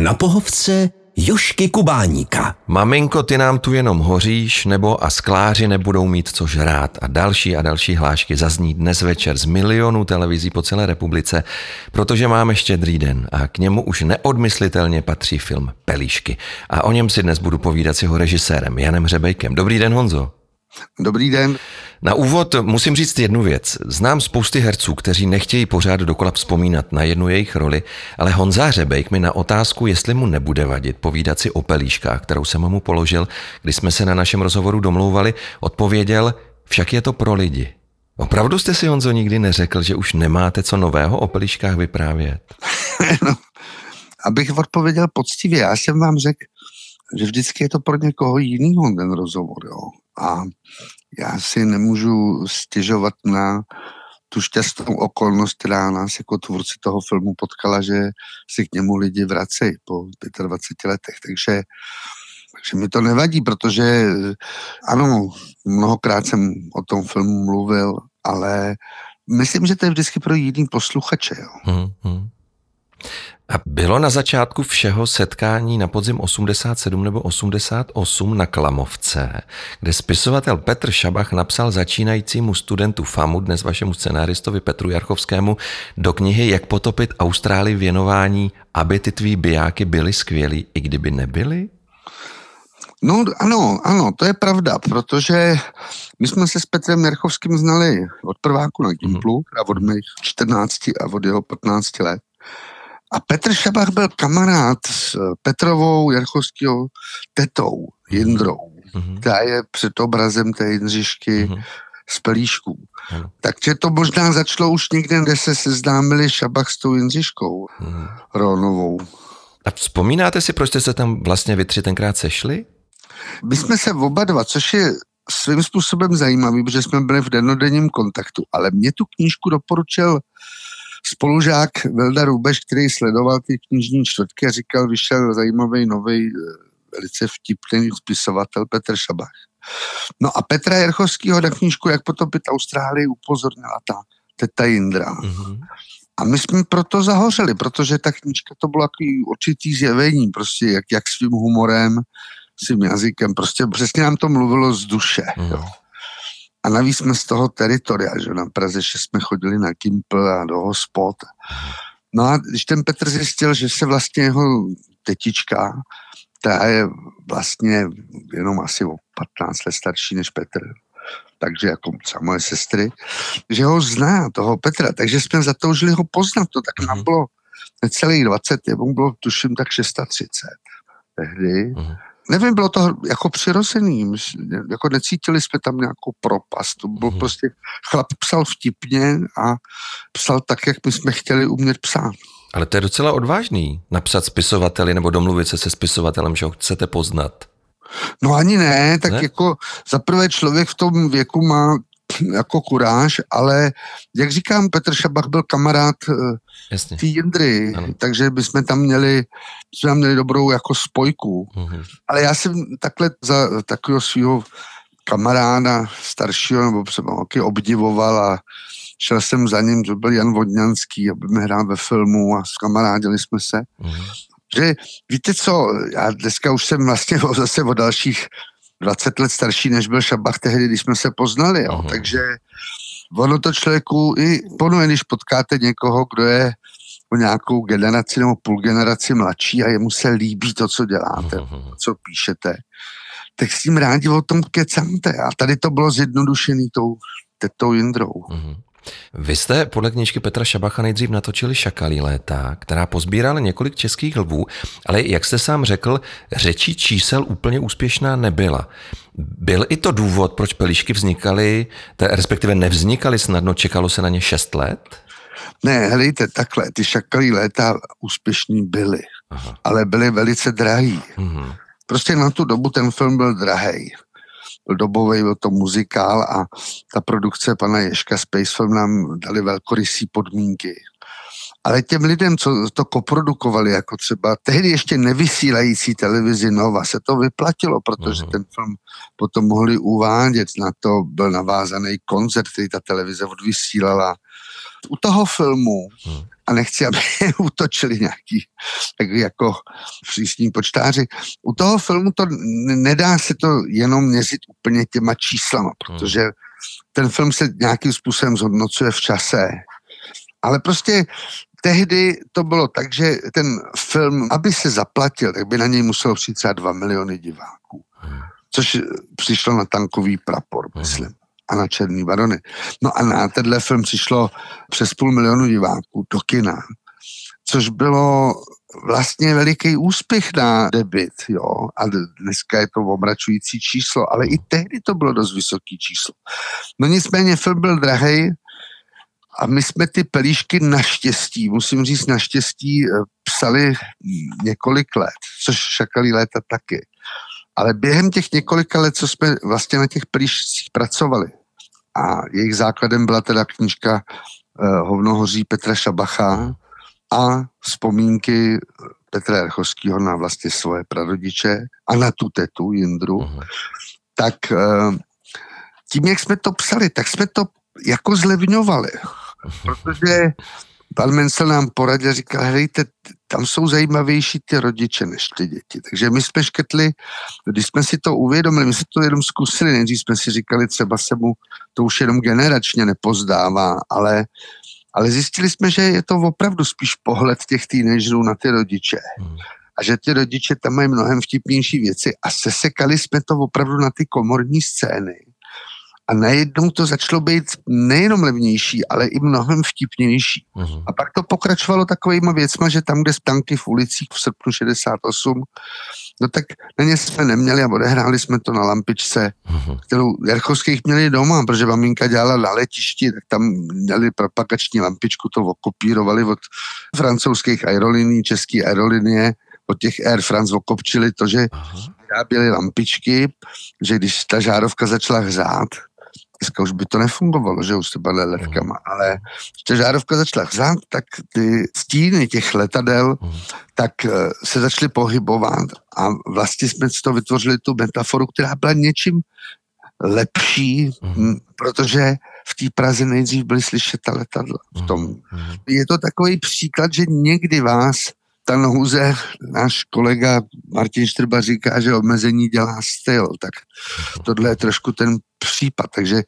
Na pohovce Jošky Kubáníka. Maminko, ty nám tu jenom hoříš, nebo a skláři nebudou mít co žrát. A další a další hlášky zazní dnes večer z milionů televizí po celé republice, protože máme štědrý den a k němu už neodmyslitelně patří film Pelíšky. A o něm si dnes budu povídat s jeho režisérem Janem Hřebejkem. Dobrý den, Honzo. Dobrý den. Na úvod musím říct jednu věc. Znám spousty herců, kteří nechtějí pořád dokola vzpomínat na jednu jejich roli, ale Honza Hřebejk mi na otázku, jestli mu nebude vadit povídat si o pelíškách, kterou jsem mu položil, když jsme se na našem rozhovoru domlouvali, odpověděl, však je to pro lidi. Opravdu jste si, Honzo, nikdy neřekl, že už nemáte co nového o pelíškách vyprávět? no, abych odpověděl poctivě, já jsem vám řekl, že vždycky je to pro někoho jiného ten rozhovor. Jo. A já si nemůžu stěžovat na tu šťastnou okolnost, která nás jako tvůrci toho filmu potkala, že si k němu lidi vracejí po 25 letech. Takže, takže mi to nevadí, protože ano, mnohokrát jsem o tom filmu mluvil, ale myslím, že to je vždycky pro jiný posluchače. Jo. Hmm, hmm. A bylo na začátku všeho setkání na podzim 87 nebo 88 na Klamovce, kde spisovatel Petr Šabach napsal začínajícímu studentu FAMu, dnes vašemu scenáristovi Petru Jarchovskému, do knihy Jak potopit Austrálii věnování, aby ty tvý bijáky byly skvělý, i kdyby nebyly? No ano, ano, to je pravda, protože my jsme se s Petrem Jarchovským znali od prváku na Gimplu, mm-hmm. a od mých 14 a od jeho 15 let. A Petr Šabach byl kamarád s Petrovou Jarchovského tetou Jindrou, mm-hmm. která je před obrazem té Jindřišky mm-hmm. z Pelíšků. Mm-hmm. Takže to možná začalo už někde, kde se seznámili Šabach s tou Jindřiškou mm-hmm. Ronovou. A vzpomínáte si, proč jste se tam vlastně vy tři tenkrát sešli? My jsme se oba dva, což je svým způsobem zajímavý, protože jsme byli v denodenním kontaktu, ale mě tu knížku doporučil spolužák Velda Rubeš, který sledoval ty knižní čtvrtky a říkal, vyšel zajímavý nový eh, velice vtipný spisovatel Petr Šabach. No a Petra Jerchovského na knížku Jak potopit Austrálii upozornila ta teta Jindra. Mm-hmm. A my jsme proto zahořeli, protože ta knížka to bylo takový určitý zjevení, prostě jak, jak svým humorem, svým jazykem, prostě přesně nám to mluvilo z duše. Mm. Jo. A navíc jsme z toho teritoria, že na Praze, že jsme chodili na Kimpl a do hospod. No a když ten Petr zjistil, že se vlastně jeho tetička, ta je vlastně jenom asi o 15 let starší než Petr, takže jako třeba moje sestry, že ho zná, toho Petra, takže jsme zatoužili ho poznat, to tak nám mhm. bylo necelých 20, mu bylo tuším tak 630 tehdy. Uh-huh nevím, bylo to jako přirozený, jako necítili jsme tam nějakou propast, to byl mm-hmm. prostě, chlap psal vtipně a psal tak, jak my jsme chtěli umět psát. Ale to je docela odvážný, napsat spisovateli nebo domluvit se se spisovatelem, že ho chcete poznat. No ani ne, tak ne? jako za prvé člověk v tom věku má jako kuráž, ale jak říkám, Petr Šabach byl kamarád uh, té Jindry, ano. takže bychom tam měli, jsme tam měli dobrou jako spojku. Uh-huh. Ale já jsem takhle za takového svého kamaráda staršího, nebo jsem ho obdivoval a šel jsem za ním, to byl Jan Vodňanský, aby mi hrál ve filmu a skamarádili jsme se. Uh-huh. Že víte co, já dneska už jsem vlastně zase o dalších 20 let starší, než byl Šabach tehdy, když jsme se poznali, jo. takže ono to člověku i ponuje, když potkáte někoho, kdo je o nějakou generaci nebo půl generaci mladší a jemu se líbí to, co děláte, co píšete, tak s tím rádi o tom kecáte. A tady to bylo zjednodušený tou tetou Jindrou. Uh-huh. Vy jste podle knižky Petra Šabacha nejdřív natočili Šakalí léta, která pozbírala několik českých lvů, ale jak jste sám řekl, řečí čísel úplně úspěšná nebyla. Byl i to důvod, proč pelíšky vznikaly, respektive nevznikaly snadno, čekalo se na ně šest let? Ne, helejte, takhle, ty šakalí léta úspěšní byly, Aha. ale byly velice drahý. Mhm. Prostě na tu dobu ten film byl drahý dobový, byl to muzikál a ta produkce pana Ješka Space Film nám dali velkorysý podmínky. Ale těm lidem, co to koprodukovali, jako třeba tehdy ještě nevysílající televizi Nova, se to vyplatilo, protože uh-huh. ten film potom mohli uvádět. Na to byl navázaný koncert, který ta televize odvysílala u toho filmu, hmm. a nechci, aby utočili nějaký tak jako přísní počtáři, u toho filmu to nedá se to jenom měřit úplně těma číslama, protože ten film se nějakým způsobem zhodnocuje v čase. Ale prostě tehdy to bylo tak, že ten film, aby se zaplatil, tak by na něj muselo přijít třeba 2 miliony diváků. Což přišlo na tankový prapor, myslím a na Černý barony. No a na tenhle film přišlo přes půl milionu diváků do kina, což bylo vlastně veliký úspěch na debit, jo, a dneska je to omračující číslo, ale i tehdy to bylo dost vysoký číslo. No nicméně film byl drahý a my jsme ty pelíšky naštěstí, musím říct naštěstí, eh, psali několik let, což šakalí léta taky. Ale během těch několika let, co jsme vlastně na těch pelíšcích pracovali, a jejich základem byla teda knížka uh, Hovnohoří Petra Šabacha a vzpomínky Petra Jarchovského na vlastně svoje prarodiče a na tu tetu Jindru, uh-huh. tak uh, tím, jak jsme to psali, tak jsme to jako zlevňovali. Protože pan Mencel nám poradil, říkal, hejte, tam jsou zajímavější ty rodiče než ty děti. Takže my jsme škrtli, když jsme si to uvědomili, my jsme to jenom zkusili, nejdřív jsme si říkali, třeba se mu to už jenom generačně nepozdává, ale, ale zjistili jsme, že je to opravdu spíš pohled těch teenagerů na ty rodiče. Hmm. A že ty rodiče tam mají mnohem vtipnější věci a sesekali jsme to opravdu na ty komorní scény a najednou to začalo být nejenom levnější, ale i mnohem vtipnější. Uh-huh. A pak to pokračovalo takovýma věcma, že tam, kde stanky v ulicích v srpnu 68, no tak na ně jsme neměli a odehráli jsme to na lampičce, uh-huh. kterou Jarchovských měli doma, protože maminka dělala na letišti, tak tam měli propagační lampičku, to okopírovali od francouzských aerolinií, české aerolinie, od těch Air France okopčili to, že vyráběli lampičky, že když ta žárovka začala hřát, dneska už by to nefungovalo, že už s těma ledkama, mm. ale když ta žárovka začala hřát, tak ty stíny těch letadel mm. tak eh, se začaly pohybovat a vlastně jsme z toho vytvořili tu metaforu, která byla něčím lepší, mm. protože v té Praze nejdřív byly slyšet ta letadla. V tom. Mm. Je to takový příklad, že někdy vás ta nouze, náš kolega Martin Štrba říká, že omezení dělá styl, tak tohle je trošku ten případ. Takže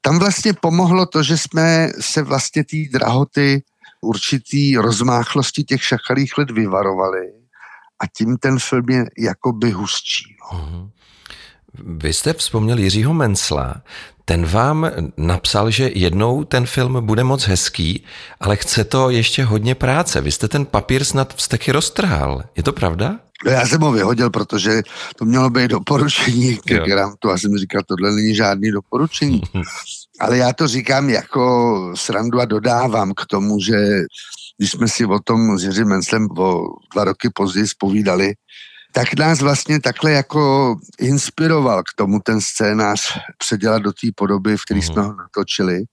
tam vlastně pomohlo to, že jsme se vlastně té drahoty určitý rozmáchlosti těch šachalých let vyvarovali a tím ten film je jakoby hustší. No. Mhm. Vy jste vzpomněl Jiřího Mencla. Ten vám napsal, že jednou ten film bude moc hezký, ale chce to ještě hodně práce. Vy jste ten papír snad vzteky roztrhal. Je to pravda? No, já jsem ho vyhodil, protože to mělo být doporučení k jo. grantu. Já jsem říkal, tohle není žádný doporučení. Ale já to říkám jako srandu a dodávám k tomu, že když jsme si o tom s Jiřím Menclem o dva roky později spovídali, tak nás vlastně takhle jako inspiroval k tomu ten scénář předělat do té podoby, v které mm. jsme ho natočili.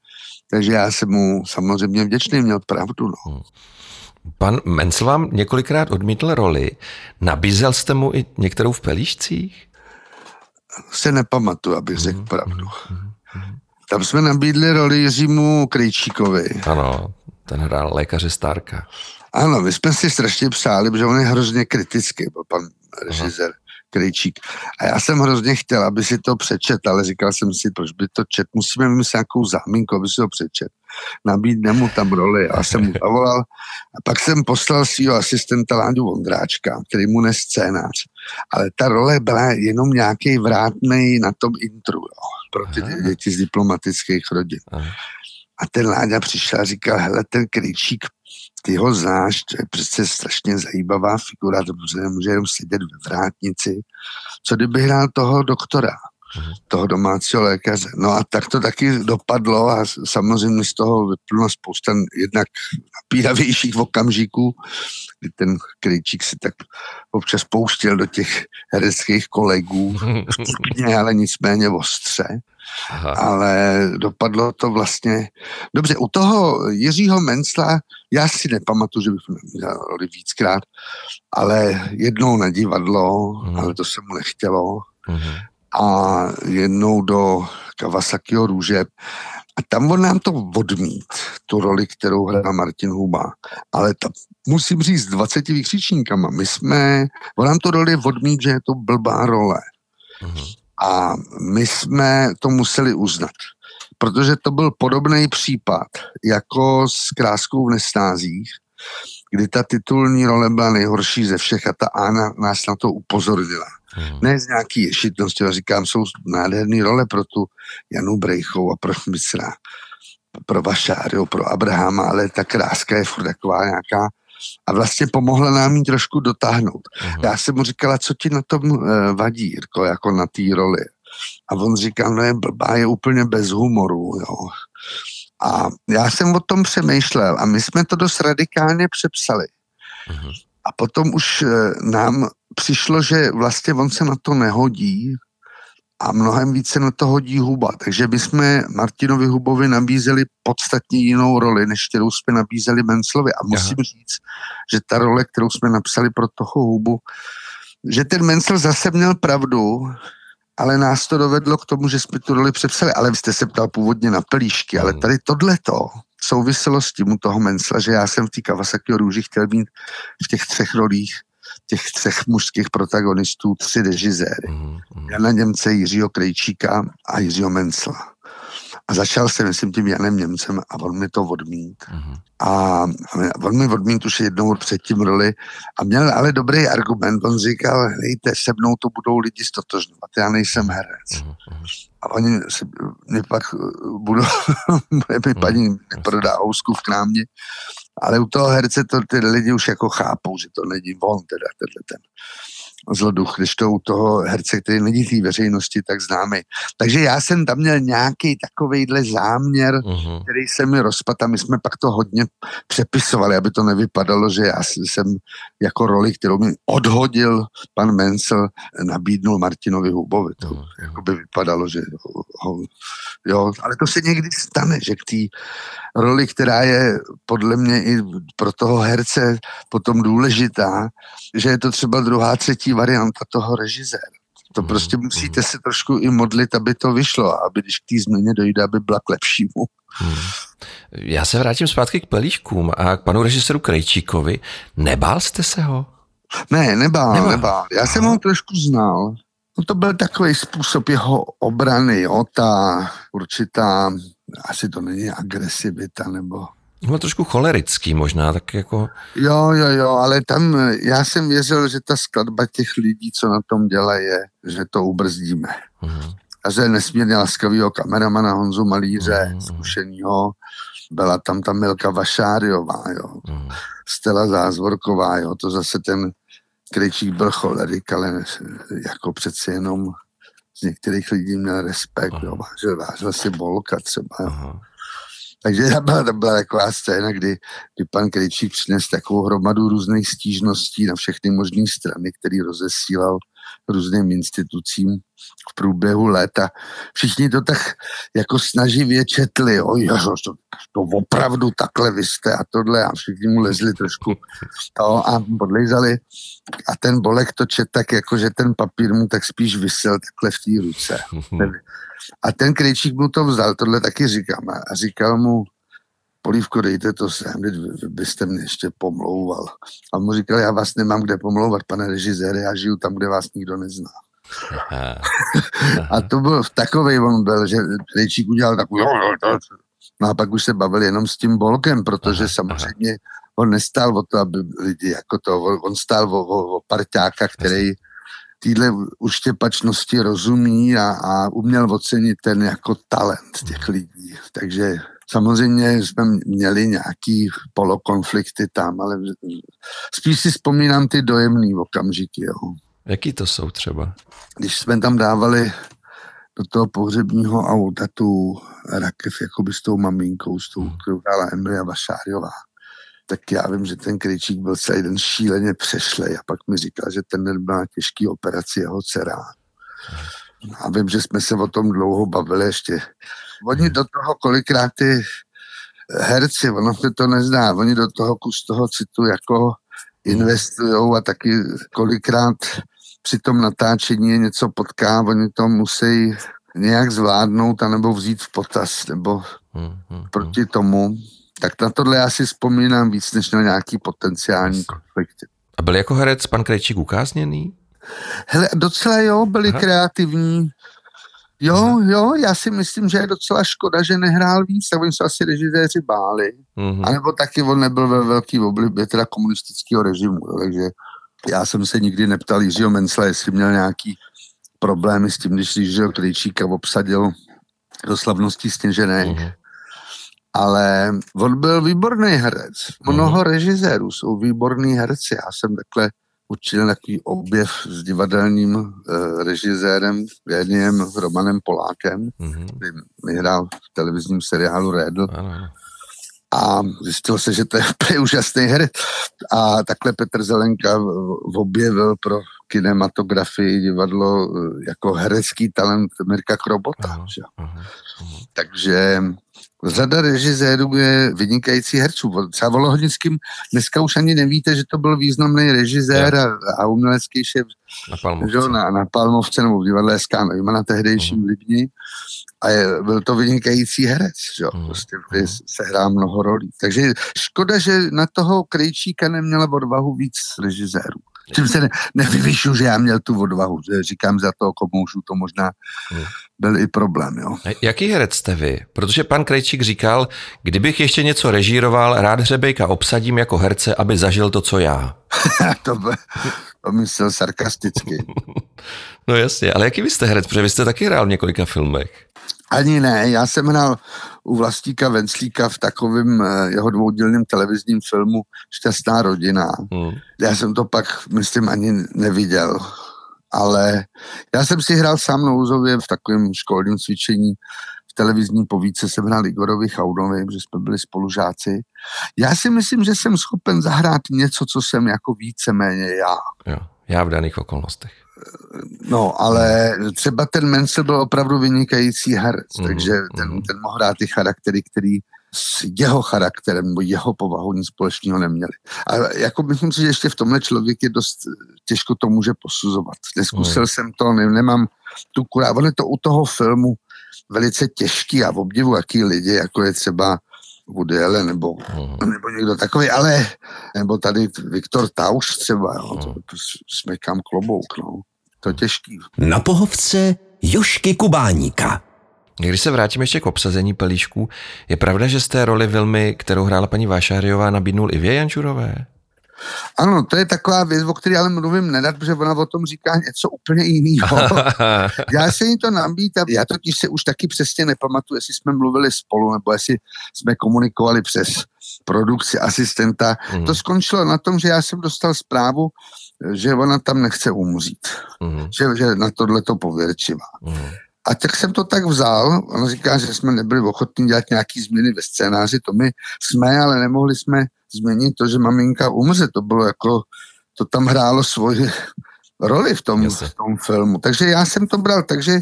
Takže já jsem mu samozřejmě vděčný, měl pravdu. No. Mhm. Pan Mencel vám několikrát odmítl roli. Nabízel jste mu i některou v pelíšcích? Se nepamatuju, abych řekl mm, pravdu. Tam jsme nabídli roli Jiřímu Krejčíkovi. Ano, ten hrál lékaře Starka. Ano, my jsme si strašně přáli, protože on je hrozně kritický, byl pan režisér Krejčík. A já jsem hrozně chtěl, aby si to přečet, ale říkal jsem si, proč by to čet, musíme mít nějakou záminku, aby si to přečet. Nabídne mu tam roli, já jsem mu zavolal a pak jsem poslal svého asistenta Láďu Vondráčka, který mu nes scénář. Ale ta role byla jenom nějaký vrátný na tom intru, jo, pro ty Aha. děti z diplomatických rodin. Aha. A ten Láďa přišel a říkal, hele, ten Krejčík ty ho znáš, to je přece strašně zajímavá figura, to nemůže jenom sedět ve vrátnici. Co kdyby hrál toho doktora, mm-hmm. toho domácího lékaře. No a tak to taky dopadlo a samozřejmě z toho vyplnula spousta jednak napíravějších okamžiků, kdy ten Krejčík si tak občas pouštěl do těch hereckých kolegů, ale nicméně ostře. Aha. ale dopadlo to vlastně dobře. U toho Jiřího Mencla, já si nepamatuju, že bych měl roli víckrát, ale jednou na divadlo, mm. ale to se mu nechtělo. Mm. a jednou do Kawasakiho růže. A tam on nám to odmít, tu roli, kterou hrál Martin Huba. Ale ta, musím říct, s 20 vykřičníkama, my jsme, on nám to roli odmít, že je to blbá role. Uh-huh. A my jsme to museli uznat, protože to byl podobný případ jako s Kráskou v nestázích, kdy ta titulní role byla nejhorší ze všech a ta Anna nás na to upozornila. Hmm. Ne z nějaký ješitnosti, ale říkám, jsou nádherné role pro tu Janu Brejchou a pro Micra, pro Vašáriu, pro Abrahama, ale ta kráska je furt taková nějaká a vlastně pomohla nám ji trošku dotáhnout. Hmm. Já jsem mu říkala, co ti na tom uh, vadí, Jirko, jako na té roli. A on říkal, no je blbá, je úplně bez humoru, jo. A já jsem o tom přemýšlel a my jsme to dost radikálně přepsali. Mm-hmm. A potom už eh, nám přišlo, že vlastně on se na to nehodí a mnohem více na to hodí Huba. Takže my jsme Martinovi Hubovi nabízeli podstatně jinou roli, než kterou jsme nabízeli Menclovi. A musím Aha. říct, že ta role, kterou jsme napsali pro toho Hubu, že ten Mencel zase měl pravdu, ale nás to dovedlo k tomu, že jsme tu roli přepsali. Ale vy jste se ptal původně na pelíšky, ale hmm. tady tohleto souviselo s tím u toho Mencla, že já jsem v té Kawasaki růži chtěl mít v těch třech rolích těch třech mužských protagonistů tři režiséry. Mm, mm. Jana Němce, Jiřího Krejčíka a Jiřího Mencla. A začal jsem, myslím, tím Janem Němcem a on mi to odmít. Mm-hmm. A on mi odmít už jednou předtím roli a měl ale dobrý argument. On říkal, hejte, se mnou to budou lidi stotožňovat, já nejsem herec. Mm-hmm. A oni se, mě pak budou, bude mi paní mm-hmm. prodá housku v krámě, ale u toho herce to ty lidi už jako chápou, že to není on, teda tenhle ten zloduch, když to u toho herce, který není té veřejnosti tak známý. Takže já jsem tam měl nějaký takovejhle záměr, uh-huh. který se mi rozpad a my jsme pak to hodně přepisovali, aby to nevypadalo, že já jsem jako roli, kterou mi odhodil pan Mencel, nabídnul Martinovi Hubovi. To uh-huh. jako by vypadalo, že ho, jo, ale to se někdy stane, že k té roli, která je podle mě i pro toho herce potom důležitá, že je to třeba druhá, třetí varianta toho režiséra. To mm, prostě musíte se trošku i modlit, aby to vyšlo, aby když k té změně dojde, aby byla k lepšímu. Hmm. Já se vrátím zpátky k pelíškům a k panu režiséru Krejčíkovi. Nebál jste se ho? Ne, nebál, nebál. nebál. Já Aha. jsem ho trošku znal. No to byl takový způsob jeho obrany, jo, ta určitá, asi to není agresivita, nebo byl trošku cholerický možná, tak jako... Jo, jo, jo, ale tam já jsem věřil, že ta skladba těch lidí, co na tom dělají, je, že to ubrzdíme. Uh-huh. A že nesmírně laskavýho kameramana Honzu Malíře, uh-huh. zkušenýho, byla tam ta Milka Vašáriová, jo. Uh-huh. Stella Zázvorková, jo, to zase ten Krejčík byl cholerik, ale jako přeci jenom z některých lidí měl respekt, uh-huh. jo, vážil, vážil si Bolka třeba, jo. Uh-huh. Takže to byla, to byla taková scéna, kdy, kdy pan Krejčík přines takovou hromadu různých stížností na všechny možné strany, který rozesílal různým institucím v průběhu léta. Všichni to tak jako snaživě četli, oj, jo, to, to opravdu takhle vy jste a tohle a všichni mu lezli trošku to a podlejzali a ten Bolek to čet tak jako, že ten papír mu tak spíš vysel takhle v té ruce. A ten Krejčík mu to vzal, tohle taky říkám. A říkal mu, Polívko, dejte to sem, vy byste mě ještě pomlouval. A mu říkal, já vás nemám kde pomlouvat, pane režisére, já žiju tam, kde vás nikdo nezná. a to byl v takovej on byl, že Krejčík udělal takový, no a pak už se bavil jenom s tím Bolkem, protože aha, samozřejmě aha. on nestál o to, aby lidi jako to, on stál o, o, o parťáka, který téhle uštěpačnosti rozumí a, a uměl ocenit ten jako talent těch lidí. Takže samozřejmě jsme měli nějaký polokonflikty tam, ale spíš si vzpomínám ty dojemný okamžiky. Jo. Jaký to jsou třeba? Když jsme tam dávali do toho pohřebního auta tu rakev jakoby s tou maminkou, s tou, hmm. kterou hrála Emilia Vašáriová tak já vím, že ten Krejčík byl celý den šíleně přešlej a pak mi říkal, že ten den byla těžký operaci jeho dcera. A vím, že jsme se o tom dlouho bavili ještě. Oni do toho kolikrát ty herci, ono se to nezná, oni do toho kus toho citu jako investujou a taky kolikrát při tom natáčení je něco potká, oni to musí nějak zvládnout anebo vzít v potaz, nebo hmm, hmm, proti tomu. Tak na tohle já si vzpomínám víc, než na nějaký potenciální konflikty. A byl jako herec pan Krejčík ukázněný? Hele, docela jo, byli Aha. kreativní. Jo, jo, já si myslím, že je docela škoda, že nehrál víc, tak oni se asi režiséři báli. Uh-huh. A nebo taky on nebyl ve velký oblibě teda komunistického režimu, takže já jsem se nikdy neptal Jiřího Mencla, jestli měl nějaký problémy s tím, když Jiřího Krejčíka obsadil do slavností sněženek. Uh-huh. Ale on byl výborný herec. Mnoho uh-huh. režisérů jsou výborní herci. Já jsem takhle učil takový objev s divadelním uh, režisérem, géniem Romanem Polákem, mm-hmm. který mi hrál v televizním seriálu Redl. Ano. A zjistilo se, že to je úžasný herec. A takhle Petr Zelenka objevil pro kinematografii divadlo eh, jako herecký talent Mirka Krobota. Aha, aha, aha. Takže řada režisérů je vynikající herců. Třeba Volohodickým dneska už ani nevíte, že to byl významný režisér a, a umělecký šéf na Palmovce. na, na Palmovce nebo v divadle SK Neumann na tehdejším uh-huh. Libni. A je, byl to vynikající herec, že? Uh-huh. prostě uh-huh. se hrá mnoho rolí. Takže škoda, že na toho Krejčíka neměla odvahu víc režisérů. Čím se ne, nevyvyšu, že já měl tu odvahu. Že říkám za to, komoušu, to možná hmm. byl i problém. Jo. Jaký herec jste vy? Protože pan Krejčík říkal, kdybych ještě něco režíroval, rád Hřebejka obsadím jako herce, aby zažil to, co já. to, by, to myslel sarkasticky. no jasně, ale jaký vy jste herec? Protože vy jste taky hrál v několika filmech. Ani ne, já jsem hrál u Vlastíka Venclíka v takovém eh, jeho dvoudílném televizním filmu Šťastná rodina. Hmm. Já jsem to pak, myslím, ani neviděl. Ale já jsem si hrál sám nouzově v takovém školním cvičení televizní povídce jsem hrál Igorovi Chaudovi, že jsme byli spolužáci. Já si myslím, že jsem schopen zahrát něco, co jsem jako víceméně já. Jo, já v daných okolnostech. No, ale třeba ten Menzel byl opravdu vynikající herec, mm, takže ten, mm. ten mohl hrát ty charaktery, který s jeho charakterem nebo jeho povahou nic společného neměli. A jako myslím si, že ještě v tomhle člověk je dost těžko to může posuzovat. Neskusil mm. jsem to, ne, nemám tu kurá. On je to u toho filmu velice těžký a v obdivu jaký lidi, jako je třeba Woody Allen nebo, mm. nebo někdo takový, ale nebo tady Viktor Tauš třeba, jo, to, to smekám klobouk, no. To je těžký. Na pohovce Jošky Kubáníka. Když se vrátím ještě k obsazení pelíšků, je pravda, že z té roli Vilmy, kterou hrála paní Vášáriová, nabídnul i Jančurové? Ano, to je taková věc, o které ale mluvím nedat, protože ona o tom říká něco úplně jiného. já se jí to nabídám, já totiž se už taky přesně nepamatuju, jestli jsme mluvili spolu, nebo jestli jsme komunikovali přes produkci asistenta. Mm. To skončilo na tom, že já jsem dostal zprávu, že ona tam nechce umřít. Mm. Že, že na tohle to pověrčivá. Mm. A tak jsem to tak vzal, ona říká, že jsme nebyli ochotní dělat nějaký změny ve scénáři, to my jsme, ale nemohli jsme změnit to, že maminka umře, to bylo jako, to tam hrálo svoji roli v tom, v tom filmu. Takže já jsem to bral, takže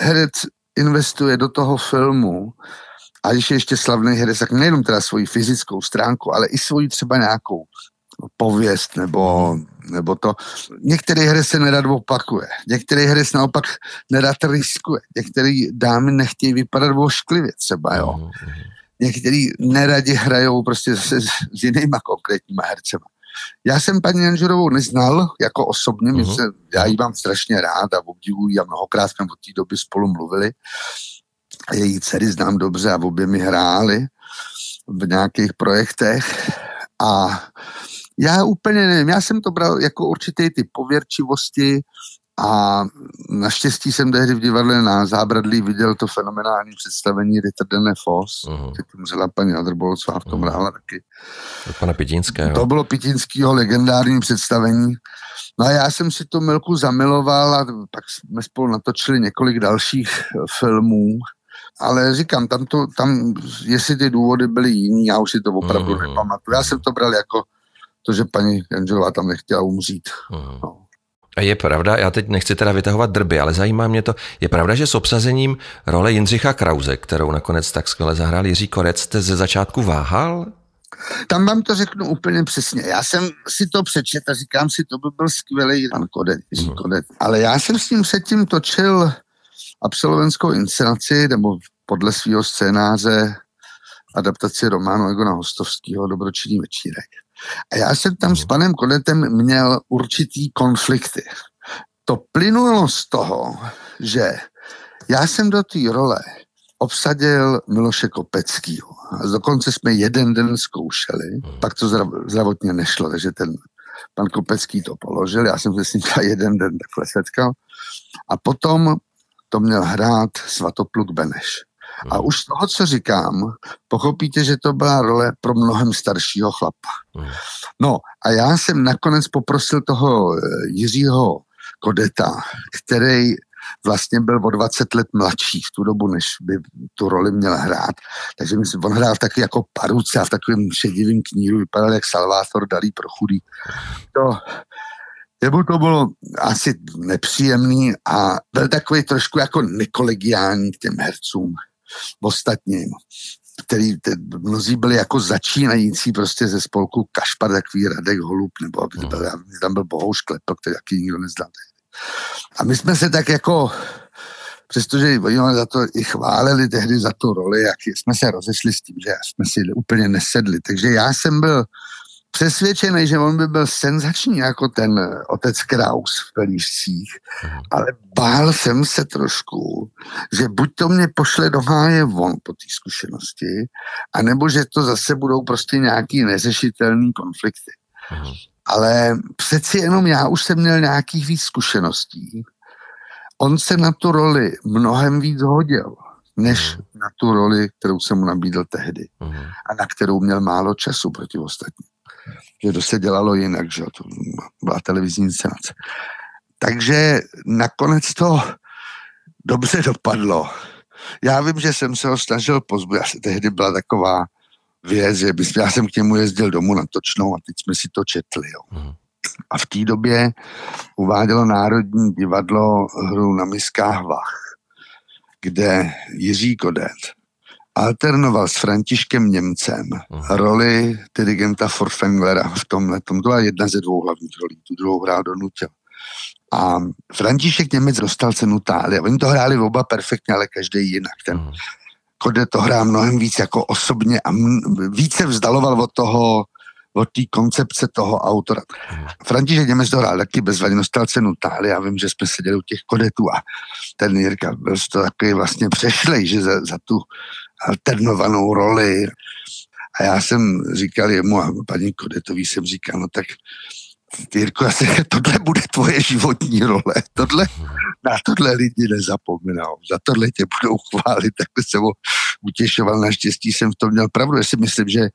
herec investuje do toho filmu a když je ještě slavný herec, tak nejenom teda svoji fyzickou stránku, ale i svoji třeba nějakou pověst nebo, nebo to. Některé hry se nerad opakuje, některé hry se naopak nerad riskuje, některé dámy nechtějí vypadat vošklivě třeba, jo. Mhm, mhm. Některý neradi hrajou prostě se, s jinýma konkrétníma hercema. Já jsem paní Janžurovou neznal jako osobně, uh-huh. se, já ji mám strašně rád a obdivuji a mnohokrát jsme od té doby spolu mluvili. Její dcery znám dobře a obě mi hráli v nějakých projektech. A já úplně nevím, já jsem to bral jako určitý ty pověrčivosti a naštěstí jsem tehdy v divadle na Zábradlí viděl to fenomenální představení Ritter Dene Foss, uh-huh. tím zela paní Adrbolcová v tom uh-huh. hrála taky. Od pana Pitinského. To bylo Pitinského legendární představení. No a já jsem si to Milku zamiloval a pak jsme spolu natočili několik dalších filmů, ale říkám, tam, to, tam jestli ty důvody byly jiný, já už si to opravdu uh-huh. nepamatuju. Já jsem to bral jako to, že paní Janželová tam nechtěla umřít. Uh-huh. No. A je pravda, já teď nechci teda vytahovat drby, ale zajímá mě to, je pravda, že s obsazením role Jindřicha Krause, kterou nakonec tak skvěle zahrál Jiří Korec, jste ze začátku váhal? Tam vám to řeknu úplně přesně. Já jsem si to přečet a říkám si, to by byl skvělý pan Kodet, Jiří Kodet. Ale já jsem s ním předtím točil absolventskou inscenaci, nebo podle svého scénáře adaptaci románu Egona Hostovského Dobročinný večírek. A já jsem tam s panem Kodetem měl určitý konflikty. To plynulo z toho, že já jsem do té role obsadil Miloše Kopeckýho. A dokonce jsme jeden den zkoušeli, hmm. pak to zdravotně nešlo, takže ten pan Kopecký to položil, já jsem se s ním jeden den takhle setkal. A potom to měl hrát Svatopluk Beneš. A hmm. už z toho, co říkám, pochopíte, že to byla role pro mnohem staršího chlapa. Hmm. No a já jsem nakonec poprosil toho eh, Jiřího Kodeta, který vlastně byl o 20 let mladší v tu dobu, než by tu roli měl hrát. Takže myslím, on hrál taky jako paruce a v takovém šedivém kníru, vypadal jak Salvátor Dalí pro chudý. To, jemu to bylo asi nepříjemný a byl takový trošku jako nekolegiální k těm hercům ostatním který te, mnozí byli jako začínající prostě ze spolku Kašpar, takový Radek Holub, nebo no. tam byl Bohouš Klepl, který taky nikdo nezdá. A my jsme se tak jako, přestože oni za to i chválili tehdy za tu roli, jak jsme se rozešli s tím, že jsme si úplně nesedli. Takže já jsem byl přesvědčený, že on by byl senzační jako ten otec Kraus v Pelíšcích, mhm. ale bál jsem se trošku, že buď to mě pošle do háje von po té zkušenosti, anebo že to zase budou prostě nějaký neřešitelný konflikty. Mhm ale přeci jenom já už jsem měl nějakých víc zkušeností. On se na tu roli mnohem víc hodil, než mm. na tu roli, kterou jsem mu nabídl tehdy a na kterou měl málo času proti ostatním. Že to se dělalo jinak, že to byla televizní inscenace. Takže nakonec to dobře dopadlo. Já vím, že jsem se ho snažil pozbudit. Tehdy byla taková věc, že bys, já jsem k němu jezdil domů na točnou a teď jsme si to četli. Jo. Mm. A v té době uvádělo Národní divadlo hru na miskách Vach, kde Jiří Kodet alternoval s Františkem Němcem mm. roli dirigenta Forfenglera v tomhle. To byla jedna ze dvou hlavních rolí, tu druhou hrál donutil. A František Němec dostal cenu Tália. Oni to hráli oba perfektně, ale každý jinak. Ten mm. Kode to hrá mnohem víc jako osobně a více vzdaloval od toho, od té koncepce toho autora. František Němec to hrál taky bezvadně, dostal cenu Táli, já vím, že jsme seděli u těch kodetů a ten Jirka byl to takový vlastně přešlej, že za, za tu alternovanou roli. A já jsem říkal jemu a paní Kodetový jsem říkal, no tak Jirko, se, tohle bude tvoje životní role, tohle, na tohle lidi nezapomínou, za tohle tě budou chválit, tak jsem ho utěšoval, naštěstí jsem v tom měl pravdu, já si myslím, že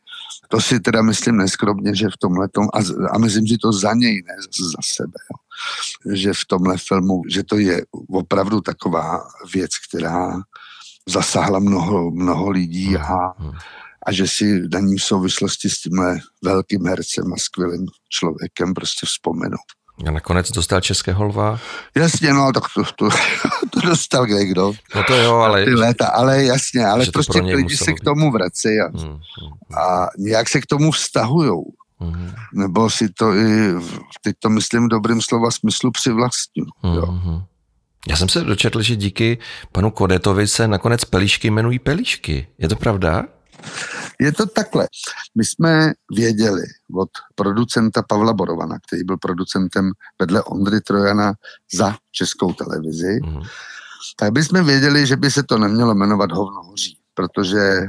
to si teda myslím neskromně, že v tomhle tom, a, a myslím si to za něj, ne za sebe, jo. že v tomhle filmu, že to je opravdu taková věc, která zasáhla mnoho, mnoho lidí a hmm a že si na ní v souvislosti s tímhle velkým hercem a skvělým člověkem prostě vzpomenou. A nakonec dostal Českého lva? Jasně, no, tak to, to, to dostal kde kdo. No to jo, ale... Ty léta, ale jasně, ale prostě lidi se k tomu vrací a, hmm, hmm, hmm. a nějak se k tomu vztahujou. Hmm. Nebo si to i, teď to myslím v dobrým slova smyslu přivlastňují. Hmm. Jo. Hmm. Já jsem se dočetl, že díky panu Kodetovi se nakonec pelíšky jmenují pelíšky. Je to pravda? Je to takhle. My jsme věděli od producenta Pavla Borovana, který byl producentem vedle Ondry Trojana za českou televizi, mm. tak bychom věděli, že by se to nemělo jmenovat Hovno hoří, protože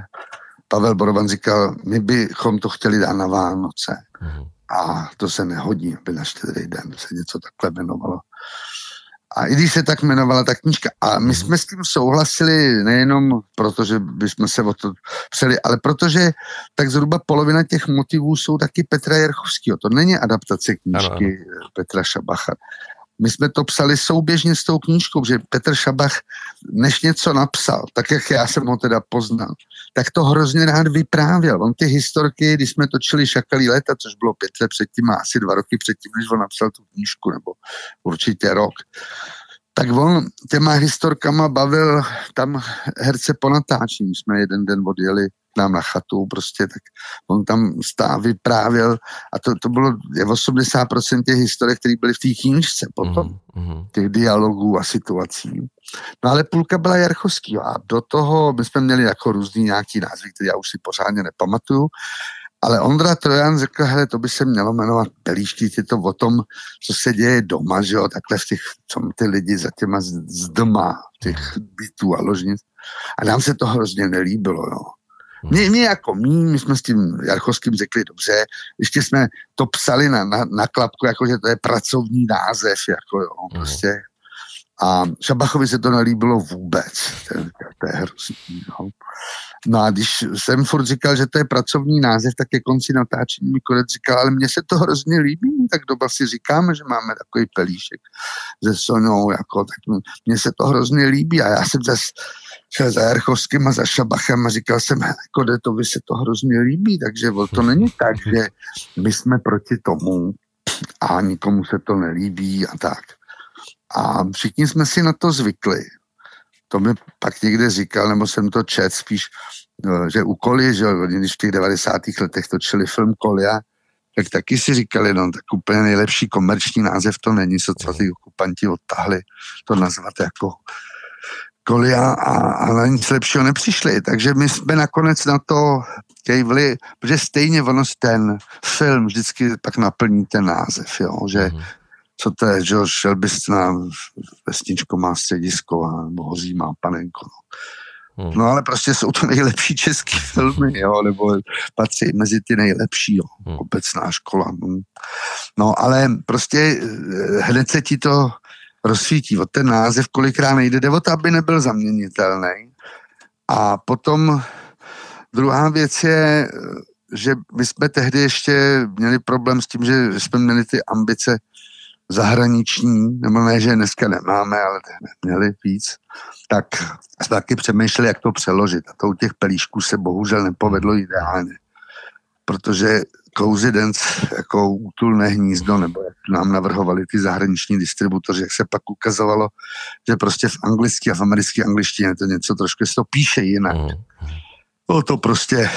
Pavel Borovan říkal, my bychom to chtěli dát na Vánoce. Mm. A to se nehodí, aby na štědrý den se něco takhle jmenovalo. A i když se tak jmenovala ta knížka. A my mhm. jsme s tím souhlasili nejenom proto, že bychom se o to přeli, ale protože tak zhruba polovina těch motivů jsou taky Petra Jerchovského. To není adaptace knížky ano, ano. Petra Šabacha my jsme to psali souběžně s tou knížkou, že Petr Šabach, než něco napsal, tak jak já jsem ho teda poznal, tak to hrozně rád vyprávěl. On ty historky, když jsme točili Šakalí léta, což bylo pět let předtím a asi dva roky předtím, než on napsal tu knížku, nebo určitě rok, tak on těma historkama bavil tam herce po natáčení. Jsme jeden den odjeli nám na chatu prostě, tak on tam stál, vyprávěl a to, to bylo 80% těch historie, které byly v té knížce potom, mm-hmm. těch dialogů a situací. No ale půlka byla Jarchovský a do toho my jsme měli jako různý nějaký názvy, které já už si pořádně nepamatuju, ale Ondra Trojan řekl, hele, to by se mělo jmenovat Pelíšky, je to o tom, co se děje doma, že jo, takhle v těch, co ty lidi za těma z, z doma, těch bytů a ložnic. A nám se to hrozně nelíbilo, jo. My, my jako my, my jsme s tím Jarchovským řekli dobře, ještě jsme to psali na, na, na klapku, jako že to je pracovní název, jako jo, prostě. A Šabachovi se to nelíbilo vůbec. To, to je hrozný. No. no a když jsem furt říkal, že to je pracovní název, tak ke konci natáčení mi konec říkal, ale mně se to hrozně líbí, tak doba si říkáme, že máme takový pelíšek se Sonou, jako, tak mně se to hrozně líbí a já jsem zase šel za Jarchovským a za Šabachem a říkal jsem, to by se to hrozně líbí, takže to není tak, že my jsme proti tomu a nikomu se to nelíbí a tak. A všichni jsme si na to zvykli. To mi pak někde říkal, nebo jsem to čet spíš, no, že u Koli, že když v těch 90. letech točili film Kolia, tak taky si říkali, no tak úplně nejlepší komerční název to není, co ty okupanti odtahli, to nazvat jako Kolia a, a na nic lepšího nepřišli. Takže my jsme nakonec na to kejvli, protože stejně ono ten film vždycky pak naplní ten název, jo, že mm-hmm co to je, že šel bys na vesničko má středisko a nebo hoří má panenko. No. Hmm. no ale prostě jsou to nejlepší české filmy, jo, nebo patří mezi ty nejlepší, jo, hmm. obecná škola. No. no ale prostě eh, hned se ti to rozsvítí. O ten název kolikrát nejde, jde o to, aby nebyl zaměnitelný. A potom druhá věc je, že my jsme tehdy ještě měli problém s tím, že jsme měli ty ambice zahraniční, nebo ne, že dneska nemáme, ale měli víc, tak jsme taky přemýšleli, jak to přeložit. A to u těch pelíšků se bohužel nepovedlo ideálně. Protože Couzidence jako útulné hnízdo, nebo jak nám navrhovali ty zahraniční distributoři, jak se pak ukazovalo, že prostě v anglicky a v americké angličtině to něco trošku, se to píše jinak. Mm. Bylo to prostě,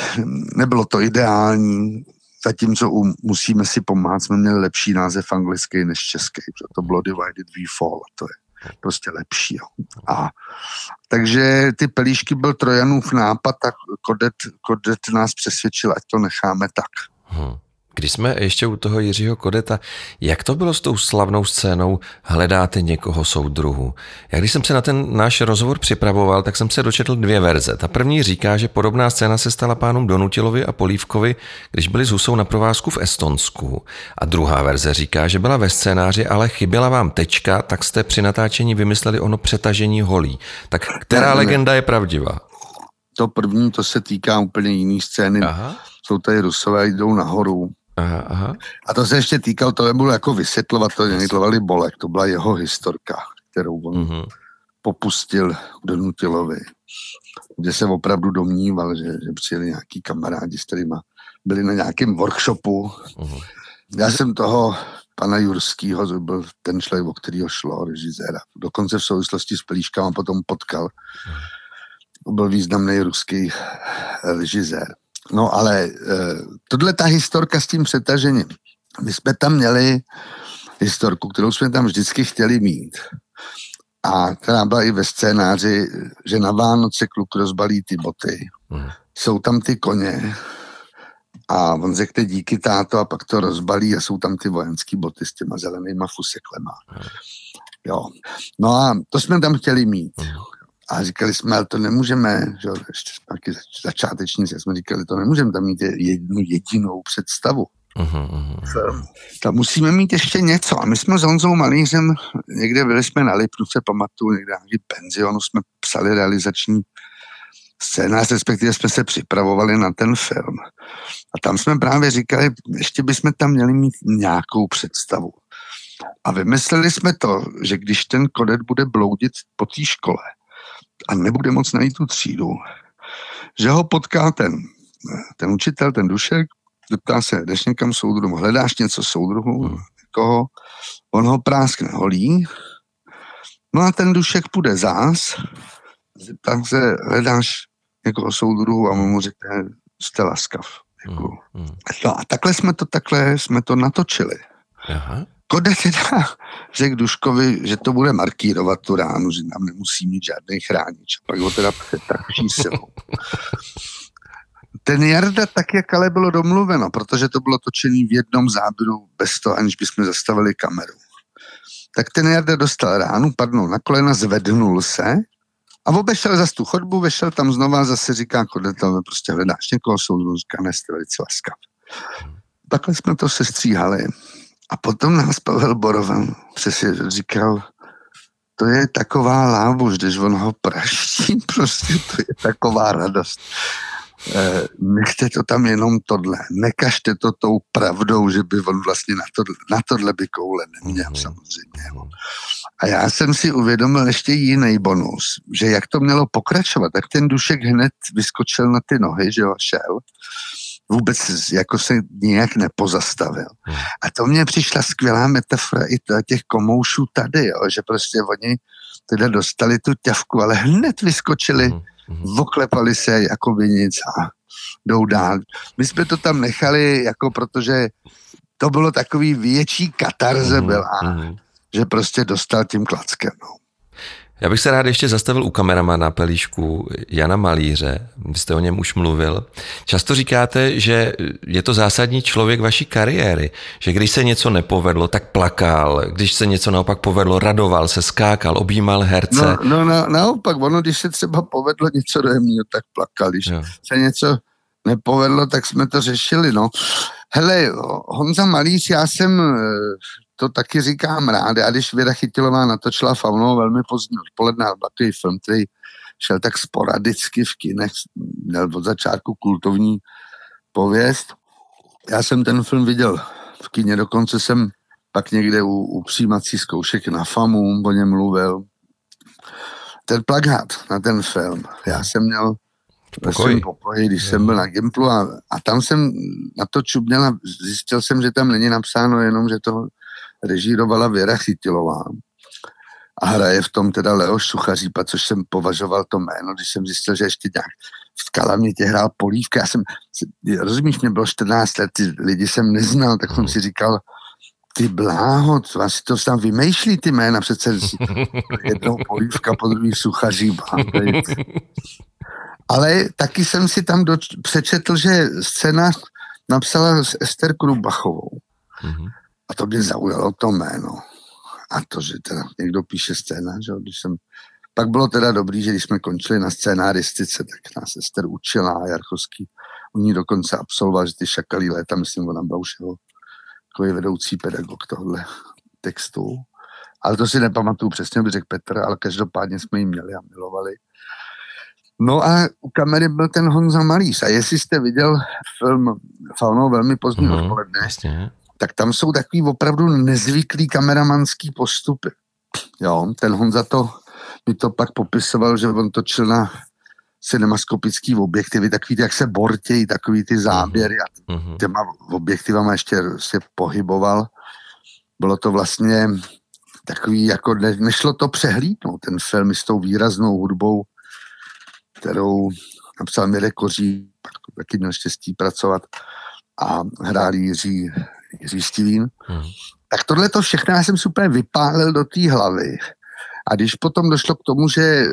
nebylo to ideální, zatímco u Musíme si pomáhat jsme měli lepší název anglický než český, protože to bylo Divided We Fall, to je prostě lepší. Jo. A, takže ty pelíšky byl Trojanův nápad a Kodet, Kodet nás přesvědčil, ať to necháme tak. Hmm. Když jsme ještě u toho Jiřího Kodeta, jak to bylo s tou slavnou scénou Hledáte někoho soudruhu? Já když jsem se na ten náš rozhovor připravoval, tak jsem se dočetl dvě verze. Ta první říká, že podobná scéna se stala pánům Donutilovi a Polívkovi, když byli s Husou na provázku v Estonsku. A druhá verze říká, že byla ve scénáři, ale chyběla vám tečka, tak jste při natáčení vymysleli ono přetažení holí. Tak která legenda je pravdivá? To první, to se týká úplně jiný scény. Aha. Jsou tady Rusové, jdou nahoru Aha, aha. A to se ještě týkal, to nebudu jako vysvětlovat, to vysvětlovali Bolek, to byla jeho historka, kterou on uh-huh. popustil Donutilovi, kde se opravdu domníval, že, že přijeli nějaký kamarádi, s kterými byli na nějakém workshopu. Uh-huh. Já jsem toho pana Jurského, to byl ten člověk, o kterého šlo, režiséra. Dokonce v souvislosti s Pelíškama potom potkal. Uh-huh. Byl významný ruský režisér. No ale e, tohle ta historka s tím přetažením. My jsme tam měli historku, kterou jsme tam vždycky chtěli mít. A která byla i ve scénáři, že na Vánoce kluk rozbalí ty boty. Mm. Jsou tam ty koně a on řekne díky táto a pak to rozbalí a jsou tam ty vojenské boty s těma zelenýma fuseklema. Mm. Jo. No a to jsme tam chtěli mít. Mm. A říkali jsme, ale to nemůžeme, že ještě taky začátečníci jsme říkali, to nemůžeme tam mít jednu jedinou představu. Uh-huh, uh-huh. Tam musíme mít ještě něco. A my jsme s Honzou Malířem, někde byli jsme na Lipnu, se pamatuju, někde nějaký penzionu, jsme psali realizační scénář, respektive jsme se připravovali na ten film. A tam jsme právě říkali, ještě bychom tam měli mít nějakou představu. A vymysleli jsme to, že když ten kodet bude bloudit po té škole, a nebude moc najít tu třídu, že ho potká ten, ten učitel, ten dušek, zeptá se, jdeš někam soudruhu, hledáš něco soudruhu, hmm. koho, on ho práskne holí, no a ten dušek půjde zás, zeptá se, hledáš někoho soudruhu a on mu řekne, jste laskav. Děkuju. Mm, mm. No a takhle jsme to takhle jsme to natočili. Aha. Kode teda řekl Duškovi, že to bude markírovat tu ránu, že nám nemusí mít žádný chránič. Pak ho teda přetrčí silou. Ten Jarda tak, jak ale bylo domluveno, protože to bylo točený v jednom záběru bez toho, aniž bychom zastavili kameru. Tak ten Jarda dostal ránu, padnul na kolena, zvednul se a obešel zase tu chodbu, vešel tam znova a zase říká, kode to prostě hledáš někoho soudu, říká, ne, velice laskav. Takhle jsme to sestříhali. A potom nás Pavel Borovan přesně říkal, to je taková lábuž, když on ho praští, prostě to je taková radost. E, nechte to tam jenom tohle, nekažte to tou pravdou, že by on vlastně na, to, na tohle by koule neměl Mhm. samozřejmě. A já jsem si uvědomil ještě jiný bonus, že jak to mělo pokračovat, tak ten Dušek hned vyskočil na ty nohy, že jo, a šel. Vůbec jako se nijak nepozastavil. Hmm. A to mně přišla skvělá metafora i to- těch komoušů tady, jo, že prostě oni teda dostali tu ťavku, ale hned vyskočili, Mhm, mhm. oklepali se jako by nic a jdou dál. My jsme to tam nechali, jako protože to bylo takový větší katarze byla, že prostě dostal tím klackem. No. Já bych se rád ještě zastavil u kameramana Pelíšku Jana Malíře. Vy jste o něm už mluvil. Často říkáte, že je to zásadní člověk vaší kariéry, že když se něco nepovedlo, tak plakal, když se něco naopak povedlo, radoval se, skákal, objímal herce. No, no na, naopak, ono, když se třeba povedlo něco dojemného, tak plakal. Když Jo. se něco nepovedlo, tak jsme to řešili. No. Hele, Honza Malíř, já jsem eh, to taky říkám rád. A když Věra Chytilová natočila Faunou velmi pozdě odpoledne, takový film, který šel tak sporadicky v kinech, měl od začátku kultovní pověst. Já jsem ten film viděl v kině, dokonce jsem pak někde u, u přijímací zkoušek na FAMu o něm mluvil. Ten plagát na ten film, já jsem měl ve svém pokoji, když jsem byl na Gimplu a, a tam jsem na to čuměl a zjistil jsem, že tam není napsáno jenom, že to režírovala Věra Chytilová. A hraje v tom teda Leoš Suchařípa, což jsem považoval to jméno, když jsem zjistil, že ještě nějak v Kalamětě hrál Polívka. Já jsem, rozumíš, mě bylo 14 let, ty lidi jsem neznal, tak jsem si říkal, ty bláho, to asi to tam vymýšlí ty jména, přece jednou Polívka, po druhý Suchařípa. Ale taky jsem si tam doč- přečetl, že scénář napsala s Ester Krubachovou. Mhm. A to mě zaujalo to jméno. A to, že teda někdo píše scénář, že? když jsem... Pak bylo teda dobrý, že když jsme končili na scénáristice, tak nás Ester učila a Jarchovský u ní dokonce absolvoval, že ty šakalí léta, myslím, ona byla už jeho takový vedoucí pedagog tohle textu. Ale to si nepamatuju přesně, by řekl Petr, ale každopádně jsme ji měli a milovali. No a u kamery byl ten Honza Malíř. A jestli jste viděl film Faunou velmi pozdní Mhm, odpoledne, Jasně. Tak tam jsou takový opravdu nezvyklý kameramanský postupy. Jo, ten Honza to, mi to pak popisoval, že on točil na cinemaskopický objektivy, takový, ty, jak se bortějí, takový ty záběry a Mhm. těma objektivama ještě se pohyboval. Bylo to vlastně takový, jako ne, nešlo to přehlídnout, ten film s tou výraznou hudbou, kterou napsal Mirek Koří, pak taky měl štěstí pracovat a hrál Jiří, Stivín. Mhm. Tak tohle to všechno já jsem si úplně vypálil do té hlavy. A když potom došlo k tomu, že eh,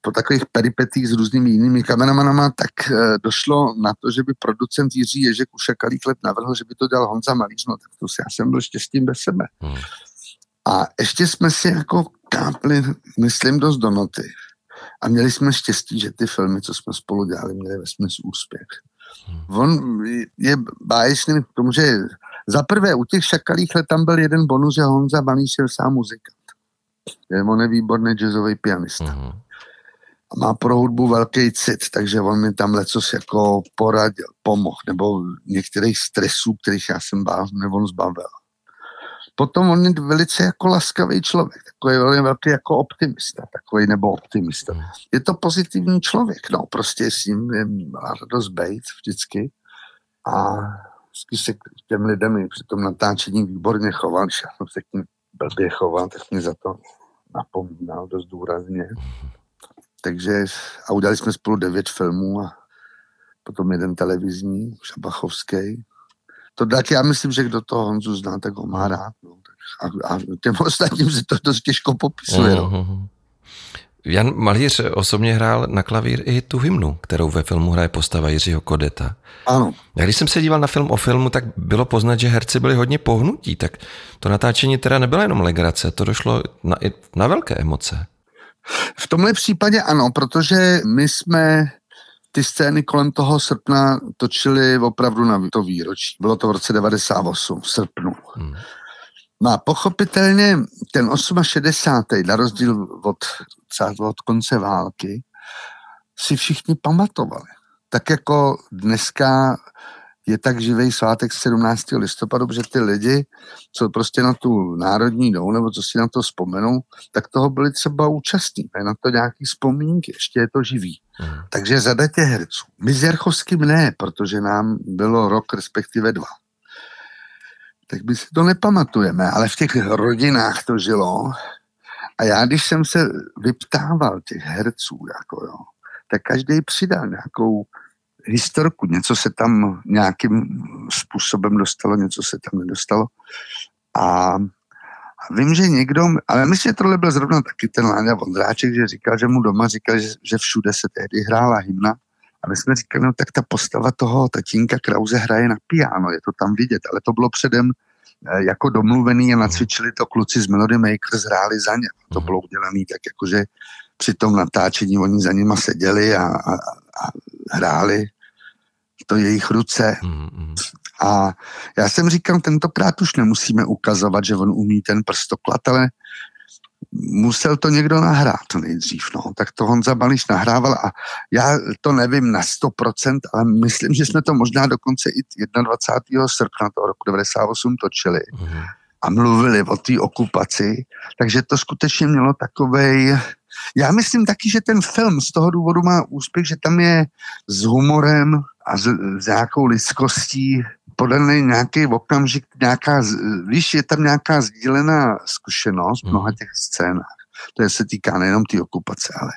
po takových peripetích s různými jinými kameramanama, tak eh, došlo na to, že by producent Jiří Ježek už jakalých let navrhl, že by to dělal Honza Malíř, no tak to si já jsem byl štěstím bez sebe. Mhm. A ještě jsme si jako kápli, myslím, dost do noty. A měli jsme štěstí, že ty filmy, co jsme spolu dělali, měly ve úspěch. On je báječný k tomu, že za prvé u těch šakalých let tam byl jeden bonus, že Honza Malíř je sám muzikant. Je on je výborný jazzový pianista. Mhm. A má pro hudbu velký cit, takže on mi tam lecos jako poradil, pomohl, nebo některých stresů, kterých já jsem bál, nebo on zbavil. Potom on je velice jako laskavý člověk, takový velmi velký jako optimista, takový nebo optimista. Mhm. Je to pozitivní člověk, no, prostě s ním je radost bejt vždycky a vždycky se k těm lidem při tom natáčení výborně choval, když já jsem se k ním blbě choval, tak mě za to napomínal dost důrazně. takže a udělali jsme spolu devět filmů a potom jeden televizní, Šabachovský. To tak já myslím, že kdo toho Honzu zná, tak ho má rád. No. A, a těm ostatním se to dost těžko popisuje. No. Jan Malíř osobně hrál na klavír i tu hymnu, kterou ve filmu hraje postava Jiřího Kodeta. Ano. Já když jsem se díval na film o filmu, tak bylo poznat, že herci byli hodně pohnutí, tak to natáčení teda nebyla jenom legrace, to došlo na, na velké emoce. V tomhle případě ano, protože my jsme ty scény kolem toho srpna točili opravdu na to výročí. Bylo to v roce 98, v srpnu. Hmm. No a pochopitelně ten 68. na rozdíl od, od konce války si všichni pamatovali. Tak jako dneska je tak živý svátek 17. listopadu, že ty lidi, co prostě na tu národní jdou, nebo co si na to vzpomenou, tak toho byli třeba účastní, na to nějaký vzpomínky, ještě je to živý. Hmm. Takže řada těch herců. My s Jarchovským ne, protože nám bylo rok, respektive dva tak by si to nepamatujeme, ale v těch rodinách to žilo. A já, když jsem se vyptával těch herců, jako jo, tak každý přidal nějakou historku, něco se tam nějakým způsobem dostalo, něco se tam nedostalo. A, a vím, že někdo, ale myslím, že tohle byl zrovna taky ten Láňa Vondráček, že říkal, že mu doma říkal, že, že všude se tehdy hrála hymna a my jsme říkali, no tak ta postava toho tatínka Krause hraje na piano, je to tam vidět, ale to bylo předem eh, jako domluvený a nacvičili to kluci z Melody Makers, hráli za ně. To bylo udělané tak jakože při tom natáčení oni za nima seděli a, a, a hráli to jejich ruce. A já jsem říkal, tentokrát už nemusíme ukazovat, že on umí ten prstoklad, ale musel to někdo nahrát nejdřív, no. Tak to Honza Bališ nahrával a já to nevím na 100%, ale myslím, že jsme to možná dokonce i 21. srpna toho roku 98 točili. Mm-hmm. A mluvili o té okupaci, takže to skutečně mělo takovej... Já myslím taky, že ten film z toho důvodu má úspěch, že tam je s humorem a s, s nějakou lidskostí podaný nějaký okamžik, nějaká, víš, je tam nějaká sdílená zkušenost v mnoha mhm. těch scénách. To je se týká nejenom té okupace, ale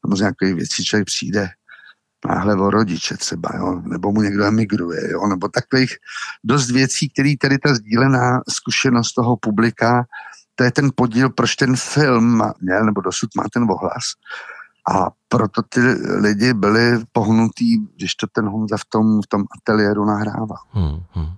samozřejmě nějaké věci, člověk přijde náhle o rodiče třeba, jo, nebo mu někdo emigruje, jo, nebo takových dost věcí, které tady ta sdílená zkušenost toho publika, to je ten podíl, proč ten film měl, nebo dosud má ten ohlas, a proto ty lidi byli pohnutí, když to ten Honza v tom, v tom ateliéru nahrával. Hmm, hmm.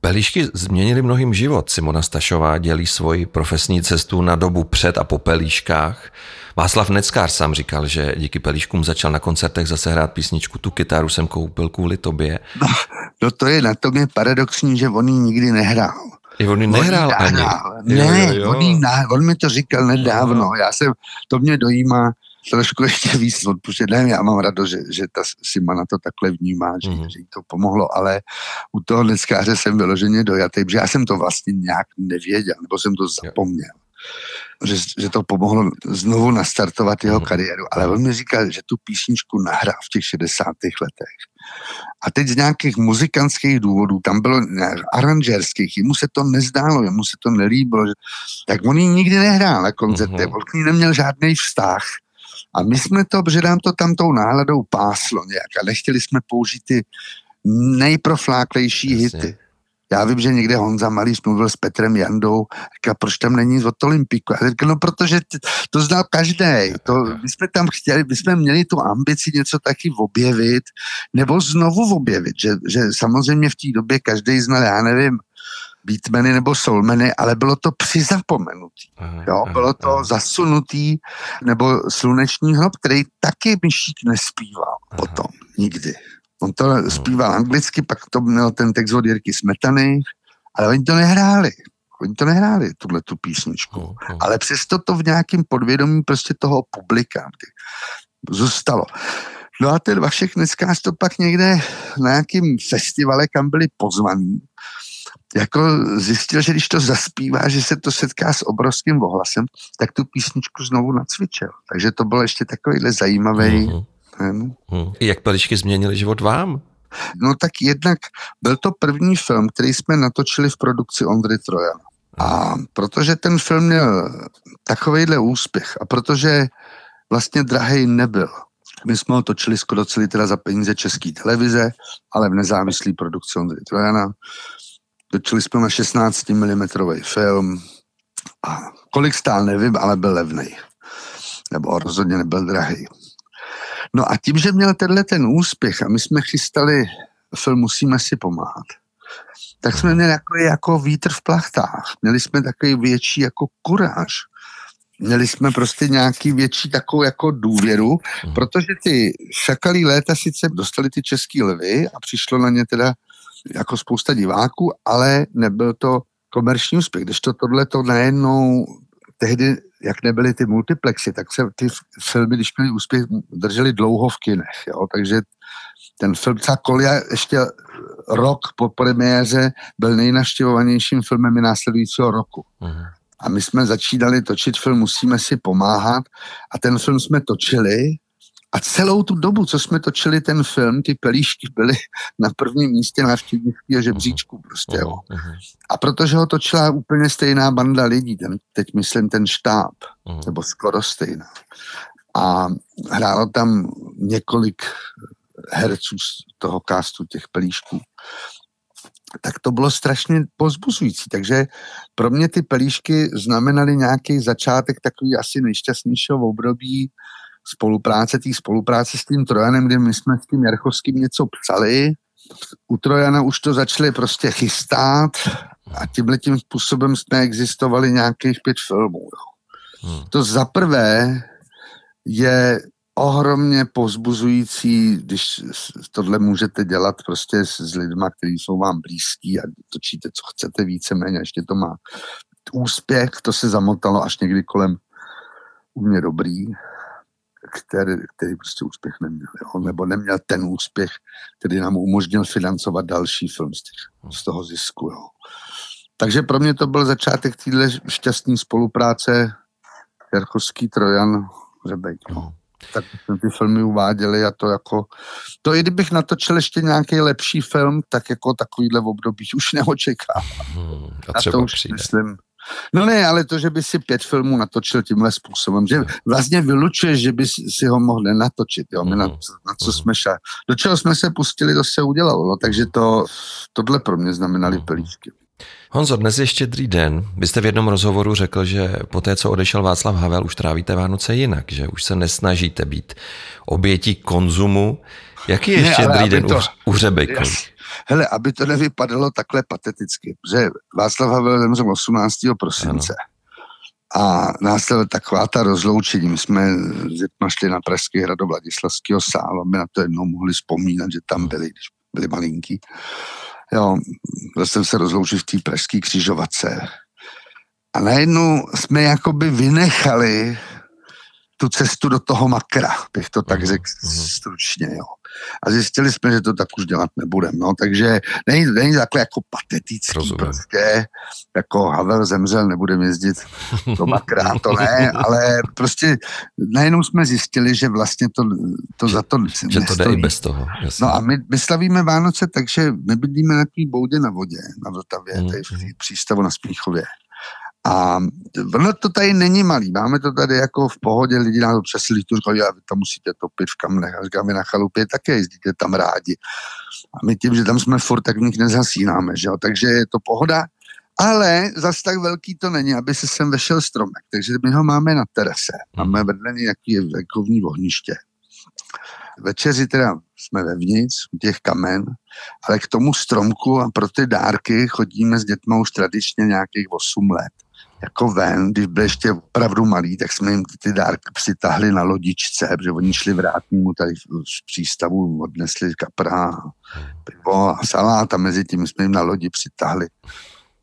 Pelíšky změnili mnohým život. Simona Stašová dělí svoji profesní cestu na dobu před a po pelíškách. Václav Neckář sám říkal, že díky pelíškům začal na koncertech zase hrát písničku Tu kytaru jsem koupil kvůli tobě. No, no to je na tom je paradoxní, že on ji nikdy nehrál. I on ji nehrál on ani. Ne, jo, jo. On, jí, on mi to říkal nedávno. Já jsem, to mě dojímá, trošku ještě víc protože ne, já mám radost, že, že ta Simona to takhle vnímá, že, mm. že jí to pomohlo, ale u toho dneskáře jsem vyloženě dojatý, že já jsem to vlastně nějak nevěděl, nebo jsem to zapomněl. Že, že to pomohlo znovu nastartovat jeho mm. kariéru. Ale on mi říkal, že tu písničku nahrál v těch 60. letech. A teď z nějakých muzikantských důvodů, tam bylo aranžerských, jemu se to nezdálo, jemu se to nelíbilo, že, tak on ji nikdy nehrál na koncertě, mm-hmm. on k ní neměl žádný vztah. A my jsme to, že nám to tam tou náladou páslo nějak a nechtěli jsme použít ty nejprofláklejší Jasně. hity. Já vím, že někde Honza Malý mluvil s Petrem Jandou, říká, proč tam není od Olympiku? A říká, no protože to znal každý. To, my jsme tam chtěli, my jsme měli tu ambici něco taky objevit, nebo znovu objevit, že, že samozřejmě v té době každý znal, já nevím, beatmeny nebo soulmeny, ale bylo to přizapomenutý. jo? Bylo to aha. zasunutý, nebo sluneční hrob, který taky Myšík nespíval aha. potom, nikdy. On to aha. zpíval anglicky, pak to měl ten text od Jirky Smetany, ale oni to nehráli. Oni to nehráli, tuhle tu písničku. Aha. Ale přesto to v nějakém podvědomí prostě toho publika zůstalo. No a ten Vašek dneska to pak někde na nějakým festivale, kam byli pozvaní, jako zjistil, že když to zaspívá, že se to setká s obrovským ohlasem, tak tu písničku znovu nacvičil. Takže to byl ještě takovýhle zajímavý. Mm-hmm. Mm. Jak peličky změnili život vám? No tak jednak byl to první film, který jsme natočili v produkci Ondry Trojana. A protože ten film měl takovýhle úspěch a protože vlastně drahý nebyl. My jsme ho točili skoro celý teda za peníze české televize, ale v nezávislý produkci Ondry Trojana. Točili jsme na 16 mm film a kolik stál, nevím, ale byl levný. Nebo rozhodně nebyl drahý. No a tím, že měl tenhle ten úspěch a my jsme chystali film Musíme si pomáhat, tak jsme měli jako, jako vítr v plachtách. Měli jsme takový větší jako kuráž. Měli jsme prostě nějaký větší takovou jako důvěru, hmm. protože ty šakalí léta sice dostali ty český lvy a přišlo na ně teda jako spousta diváků, ale nebyl to komerční úspěch. Když to tohle to najednou tehdy, jak nebyly ty multiplexy, tak se ty filmy, když měli úspěch, drželi dlouho v kinech. Jo? Takže ten film třeba Kolia ještě rok po premiéře byl nejnaštěvovanějším filmem následujícího roku. Uh-huh. A my jsme začínali točit film Musíme si pomáhat a ten film jsme točili a celou tu dobu, co jsme točili ten film, ty pelíšky byly na prvním místě návštěvnického žebříčku prostě, jo. A protože ho točila úplně stejná banda lidí, ten, teď myslím ten štáb, nebo skoro stejná. A hrálo tam několik herců z toho castu těch pelíšků tak to bylo strašně pozbuzující. Takže pro mě ty pelíšky znamenaly nějaký začátek takový asi nejšťastnějšího období spolupráce, té spolupráce s tím Trojanem, kdy my jsme s tím Jarchovským něco psali. U Trojana už to začali prostě chystat a tímhle tím způsobem jsme existovali nějakých pět filmů. Hmm. To za prvé je ohromně pozbuzující, když tohle můžete dělat prostě s, s lidma, kteří jsou vám blízký a točíte, co chcete víceméně, ještě to má úspěch, to se zamotalo až někdy kolem u mě dobrý, který, který prostě úspěch neměl, jo? nebo neměl ten úspěch, který nám umožnil financovat další film z, těch, z toho zisku. Jo? Takže pro mě to byl začátek téhle šťastné spolupráce Jarchovský Trojan Řebejk. No tak jsme ty filmy uváděli a to jako, to i kdybych natočil ještě nějaký lepší film, tak jako takovýhle v období už neočekám. Hmm, a třeba a to už přijde. myslím, No ne, ale to, že by si pět filmů natočil tímhle způsobem, že vlastně vylučuje, že by si ho mohl natočit, jo, my na, hmm. na co jsme šli. Do čeho jsme se pustili, to se udělalo, no, takže to, tohle pro mě znamenaly hmm. pelíčky. Honzo, dnes je štědrý den. Vy jste v jednom rozhovoru řekl, že po té, co odešel Václav Havel, už trávíte Vánoce jinak, že už se nesnažíte být obětí konzumu. Jaký je ne, štědrý den to, u, u Hele, aby to nevypadalo takhle pateticky, že Václav Havel zemřel 18. prosince. Ano. A následuje taková ta rozloučení. My jsme s šli na Pražský hrad do Vladislavského sálu, my na to jednou mohli vzpomínat, že tam byli, když byli malinký. Jo, byl jsem se rozloučit v té pražské křižovatce. A najednou jsme jakoby vynechali tu cestu do toho makra, bych to tak mhm, řekl mm-hmm. stručně, jo. A zjistili jsme, že to tak už dělat nebudeme, no, takže není, není takhle jako patetický Rozumím. prostě, jako Havel zemřel, nebudeme jezdit do makra, to ne, ale prostě najednou jsme zjistili, že vlastně to, to za to Že to jde i bez toho, jasně. No a my, my slavíme Vánoce, takže my bydlíme na té boudě na vodě, na Vltavě, mm-hmm. tady v mhm. přístavu na Smíchově. A ono to tady není malý, máme to tady jako v pohodě, lidi nám občas tu říkají, vy tam musíte topit v kamnech. A říkáme, na chalupě také jezdíte tam rádi. A my tím, že tam jsme furt, tak v nich že jo? takže je to pohoda. Ale zas tak velký to není, aby se sem vešel stromek. Takže my ho máme na terase. Máme vedle nějaký venkovní ohniště. Večeři teda jsme vevnitř, u těch kamen, ale k tomu stromku a pro ty dárky chodíme s dětmi už tradičně nějakých 8 let jako ven, když byl ještě opravdu malý, tak jsme jim ty dárky přitahli na lodičce, protože oni šli vrátnímu tady v přístavu, odnesli kapra, pivo a salát a mezi tím jsme jim na lodi přitahli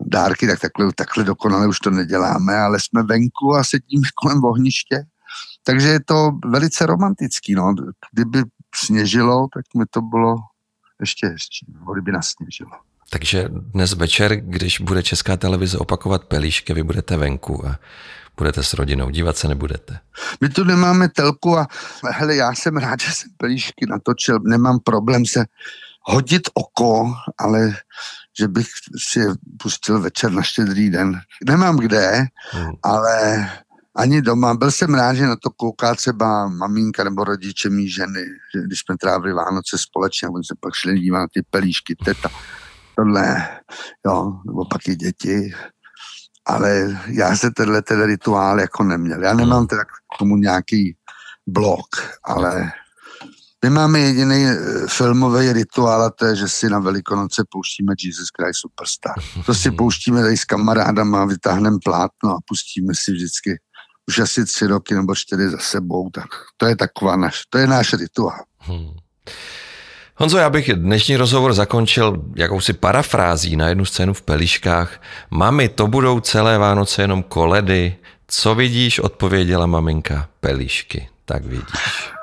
dárky, tak takhle, takhle dokonale už to neděláme, ale jsme venku a sedíme kolem ohniště. Takže je to velice romantický. No. Kdyby sněžilo, tak mi to bylo ještě hezčí, kdyby nasněžilo. Takže dnes večer, když bude česká televize opakovat pelíšky, vy budete venku a budete s rodinou, dívat se nebudete. My tu nemáme telku a hele, já jsem rád, že jsem pelíšky natočil, nemám problém se hodit oko, ale že bych si je pustil večer na štědrý den. Nemám kde, hmm. ale ani doma. Byl jsem rád, že na to kouká třeba maminka nebo rodiče mý ženy, že když jsme trávili Vánoce společně, oni se pak šli dívat na ty pelíšky, teta, tohle, jo, nebo pak i děti. Ale já se tenhle ten rituál jako neměl. Já nemám teda k tomu nějaký blok, ale my máme jediný eh, filmový rituál a to je, že si na Velikonoce pouštíme Jesus Christ Superstar. To si pouštíme tady s kamarádama, vytáhneme plátno a pustíme si vždycky už asi tři roky nebo čtyři za sebou, tak to je taková naš, to je náš rituál. Hmm. Honzo, já bych dnešní rozhovor zakončil jakousi parafrází na jednu scénu v Peliškách. Mami, to budou celé Vánoce jenom koledy. Co vidíš, odpověděla maminka. Pelišky, tak vidíš.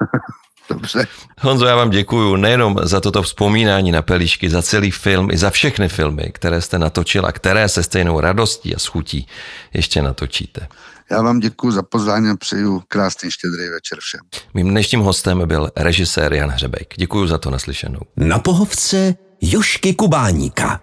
Dobře. Honzo, já vám děkuju nejenom za toto vzpomínání na Pelišky, za celý film i za všechny filmy, které jste natočil a které se stejnou radostí a schutí ještě natočíte. Já vám děkuji za pozvání a přeju krásný štědrý večer všem. Mým dnešním hostem byl režisér Jan Hřebek. Děkuji za to naslyšenou. Na pohovce Jošky Kubáníka.